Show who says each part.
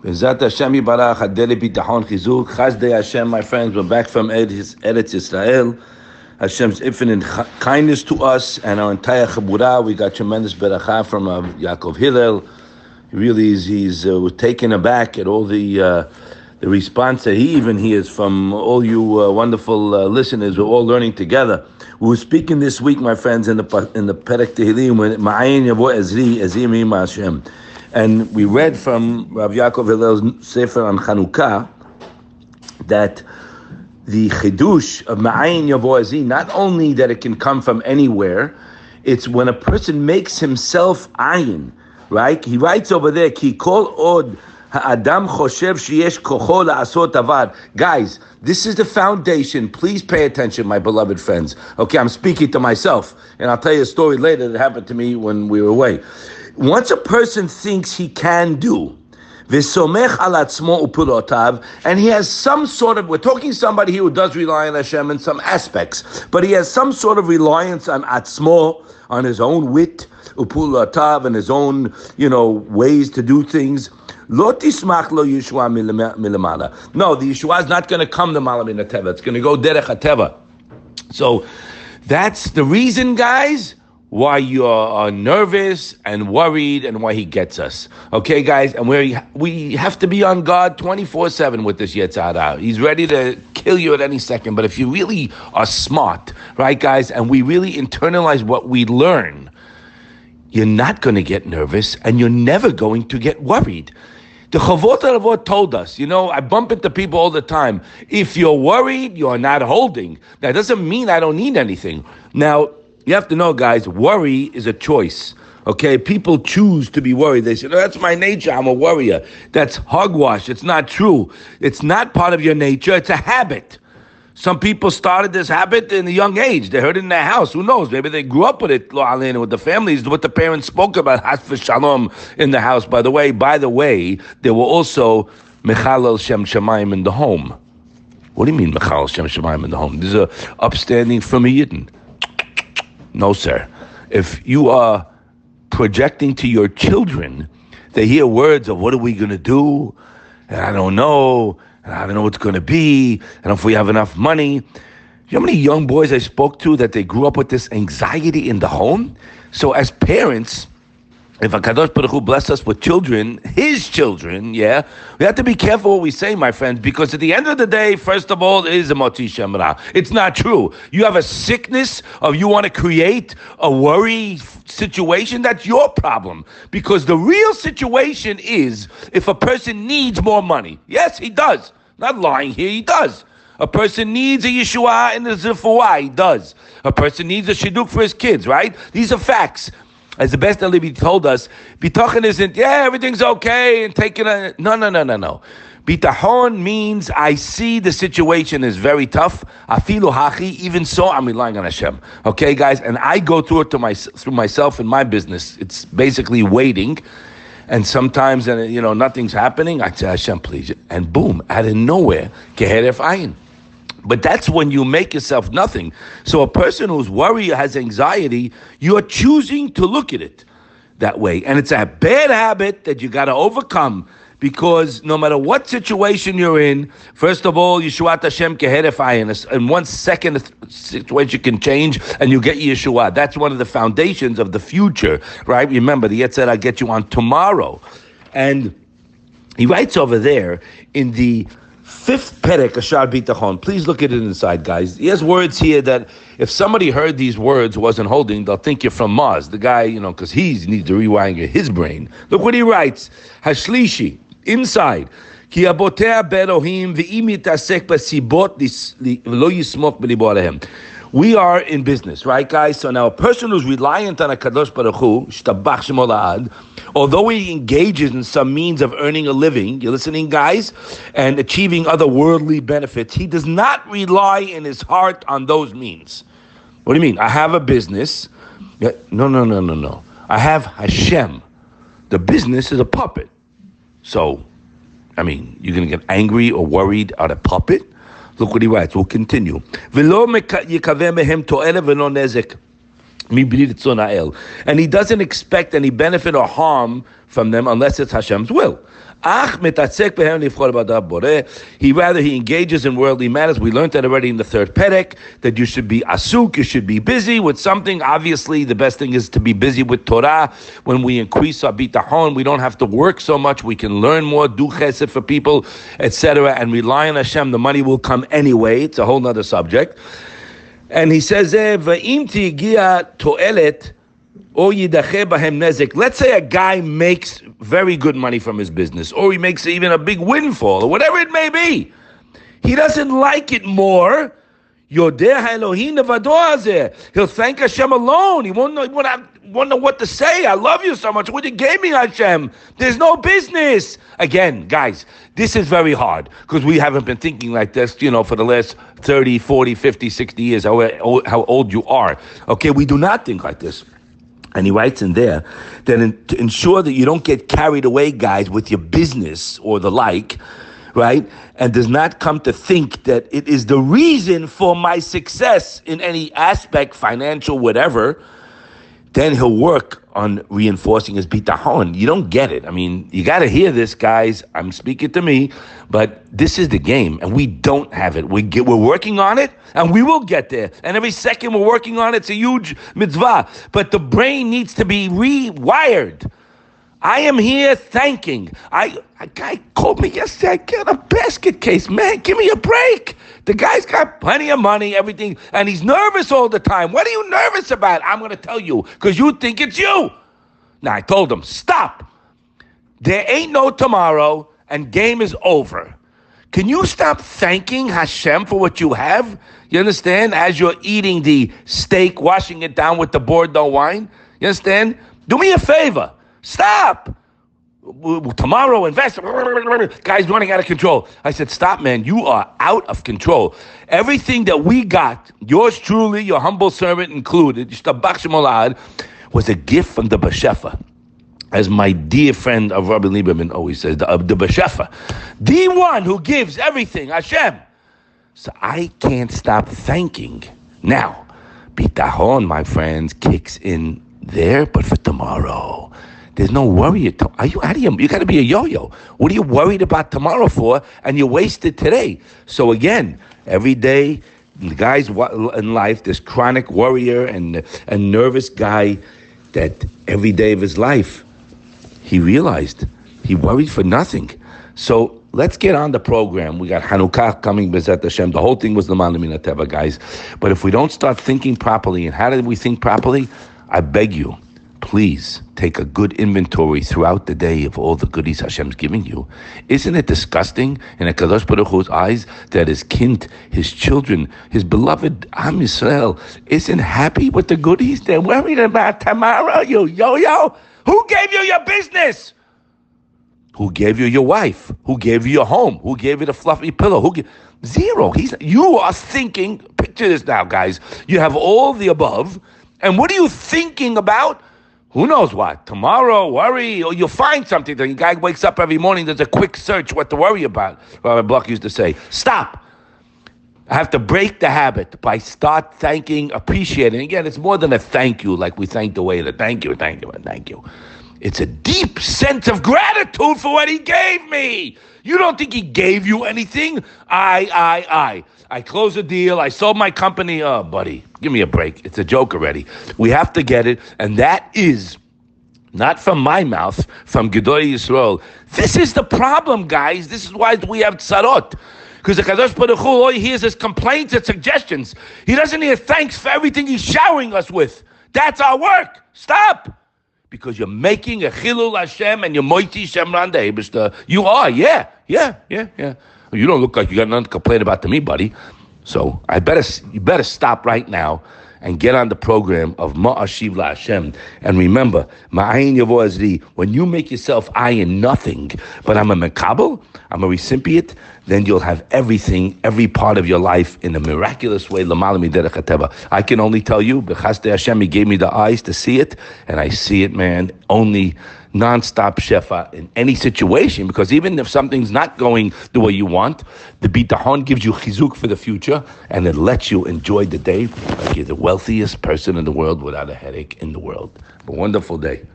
Speaker 1: Hashem Chasdei Hashem, my friends, we're back from Eretz Israel. Hashem's infinite kindness to us and our entire Chabura. We got tremendous beracha from Yaakov Hillel. Really is, he's uh, taken aback at all the uh, the response that he even hears from all you uh, wonderful uh, listeners. We're all learning together. We were speaking this week, my friends, in the in the Perek Tehillim, Ma'ayin Yavo Ezri, Ezri Hashem. And we read from Rav Yaakov Hillel's Sefer on Chanukah that the chidush of ma'ayin yavoazi, not only that it can come from anywhere, it's when a person makes himself ayin, right? He writes over there, ki kol od Guys, this is the foundation. Please pay attention, my beloved friends. Okay, I'm speaking to myself, and I'll tell you a story later that happened to me when we were away once a person thinks he can do, and he has some sort of, we're talking somebody who does rely on Hashem in some aspects, but he has some sort of reliance on atzmo, on his own wit, upulatav, and his own, you know, ways to do things. No, the Yeshua is not going to come to Malam in Teva. It's going to go derech Teva. So that's the reason, guys why you're nervous and worried and why he gets us. Okay, guys? And we we have to be on guard 24 7 with this Yetzer Hara. He's ready to kill you at any second. But if you really are smart, right, guys, and we really internalize what we learn, you're not going to get nervous and you're never going to get worried. The Chovot HaLevavot told us, you know, I bump into people all the time. If you're worried, you're not holding. That doesn't mean I don't need anything. Now, you have to know, guys, worry is a choice. Okay, people choose to be worried. They say, no, that's my nature. I'm a worrier. That's hogwash. It's not true. It's not part of your nature. It's a habit. Some people started this habit in a young age. They heard it in their house. Who knows? Maybe they grew up with it, with the families, what the parents spoke about, Chas v'Shalom in the house. By the way, by the way, there were also Mechalel Shem Shamayim in the home. What do you mean Mechalel Shem Shamayim in the home? These are upstanding from a Yidden. No, sir. If you are projecting to your children, they hear words of what are we going to do? And I don't know. And I don't know what's going to be. And if we have enough money. You know how many young boys I spoke to that they grew up with this anxiety in the home? So as parents, if a Kadosh Baruch Hu bless us with children, his children, yeah, we have to be careful what we say, my friends, because at the end of the day, first of all, it is a motzi shem ra. It's not true. You have a sickness of you want to create a worry situation. That's your problem, because the real situation is if a person needs more money. Yes, he does. Not lying here, he does. A person needs a Yeshua and a Zifuah, he does. A person needs a Shidduch for his kids, right? These are facts. As the Beis HaLevi told us, bitachon isn't, yeah, everything's okay and taking a, no, no, no, no, no. Bitachon means I see the situation is very tough. Afilu hachi, even so, I'm relying on Hashem. Okay, guys, and I go through it to my through myself in my business. It's basically waiting, and sometimes, and you know, nothing's happening. I say Hashem, please, and boom, out of nowhere, keheref ayin. But that's when you make yourself nothing. So a person who's worried has anxiety, you're choosing to look at it that way. And it's a bad habit that you got to overcome because no matter what situation you're in, first of all, Yeshuat Hashem keheref In one second, situation can change and you get Yeshua. That's one of the foundations of the future, right? Remember, the Yetzer I get you on tomorrow. And he writes over there in the fifth perek, Ashar Bitachon. Please look at it inside, guys. He has words here that if somebody heard these words, wasn't holding, they'll think you're from Mars. The guy, you know, because he needs to rewind his brain. Look what he writes. Hashlishi, inside. כי אבותיה באלוהים ואם יתעסק בסיבות ולא יסמוך בליבו עליהם. we are in business, right, guys? So now a person who's reliant on a Kadosh Baruch Hu, although he engages in some means of earning a living, you're listening, guys, and achieving other worldly benefits, he does not rely in his heart on those means. What do you mean? I have a business. No, no, no, no, no. I have Hashem. The business is a puppet. So, I mean, you're going to get angry or worried at a puppet? Look what he writes. We'll continue. And he doesn't expect any benefit or harm from them unless it's Hashem's will. He rather he engages in worldly matters. We learned that already in the third perek that you should be asuk, you should be busy with something. Obviously, the best thing is to be busy with Torah. When we increase our bitachon, we don't have to work so much. We can learn more, do chesed for people, etc., and rely on Hashem. The money will come anyway. It's a whole other subject. And he says, eh, "Va'im to'elet." Let's say a guy makes very good money from his business, or he makes even a big windfall, or whatever it may be. He doesn't like it more. He'll thank Hashem alone. He won't know, he won't, have, won't know what to say. I love you so much. What you gave me, Hashem. There's no business. Again, guys, this is very hard because we haven't been thinking like this, you know, for the last 30, 40, 50, 60 years, how, how old you are. Okay, we do not think like this. And he writes in there that in, to ensure that you don't get carried away, guys, with your business or the like, right? And does not come to think that it is the reason for my success in any aspect, financial, whatever, then he'll work on reinforcing his bitachon. You don't get it. I mean, you got to hear this, guys. I'm speaking to me, but this is the game, and we don't have it. We get, we're working on it, and we will get there. And every second we're working on it, it's a huge mitzvah. But the brain needs to be rewired. I am here thanking. I a guy called me yesterday. I got a basket case. Man, give me a break. The guy's got plenty of money, everything, and he's nervous all the time. What are you nervous about? I'm to tell you because you think it's you. Now I told him, stop. There ain't no tomorrow, and game is over. Can you stop thanking Hashem for what you have? You understand? As you're eating the steak, washing it down with the Bordeaux wine. You understand? Do me a favor. Stop. Tomorrow, invest. Guys running out of control. I said, Stop, man. You are out of control. Everything that we got, yours truly, your humble servant included, was a gift from the Bashefa. As my dear friend of Rabbi Lieberman always says, the, uh, the Bashefa. The one who gives everything, Hashem. So I can't stop thanking. Now, Bitahon, my friends, kicks in there, but for tomorrow. There's no worry. at all. Are you? How do you? You got to be a yo-yo. What are you worried about tomorrow for? And you wasted today. So again, every day, the guys in life, this chronic worrier and a nervous guy, that every day of his life, he realized he worried for nothing. So let's get on the program. We got Hanukkah coming, Bezat Hashem. The whole thing was the Manamina Teva, guys. But if we don't start thinking properly, and how did we think properly? I beg you please take a good inventory throughout the day of all the goodies Hashem's giving you. Isn't it disgusting in a Kadosh Baruch Hu's eyes that his kind, his children, his beloved Am Yisrael isn't happy with the goodies? They're worried about tomorrow, you yo-yo. Who gave you your business? Who gave you your wife? Who gave you your home? Who gave you the fluffy pillow? Who. Zero. He's you are thinking, picture this now, guys. You have all the above, and what are you thinking about? Who knows what? Tomorrow, worry, or you'll find something. The guy wakes up every morning, there's a quick search what to worry about. Rabbi Block used to say, stop. I have to break the habit by start thanking, appreciating. Again, it's more than a thank you, like we thank the waiter. Thank you, thank you, and thank you. It's a deep sense of gratitude for what he gave me. You don't think he gave you anything? I, I, I. I closed a deal. I sold my company. Oh, buddy, give me a break. It's a joke already. We have to get it. And that is not from my mouth, from Gedolei Yisrael. This is the problem, guys. This is why we have tzarot. Because the Kadosh Baruch Hu, all he hears is complaints and suggestions. He doesn't hear thanks for everything he's showering us with. That's our work. Stop. Because you're making a chilul Hashem and you're moiti Shemran the You are, yeah, yeah, yeah, yeah. You don't look like you got nothing to complain about to me, buddy. So I better you better stop right now and get on the program of Ma'ashiv La. And remember, Ma'ayin Yavo when you make yourself ayin nothing, but I'm a Mekabel, I'm a recipient, then you'll have everything, every part of your life in a miraculous way. I can only tell you, Hashem, He gave me the eyes to see it, and I see it, man, only nonstop shefa in any situation because even if something's not going the way you want, the bitahon gives you chizuk for the future and it lets you enjoy the day like you're the wealthiest person in the world without a headache in the world. A wonderful day.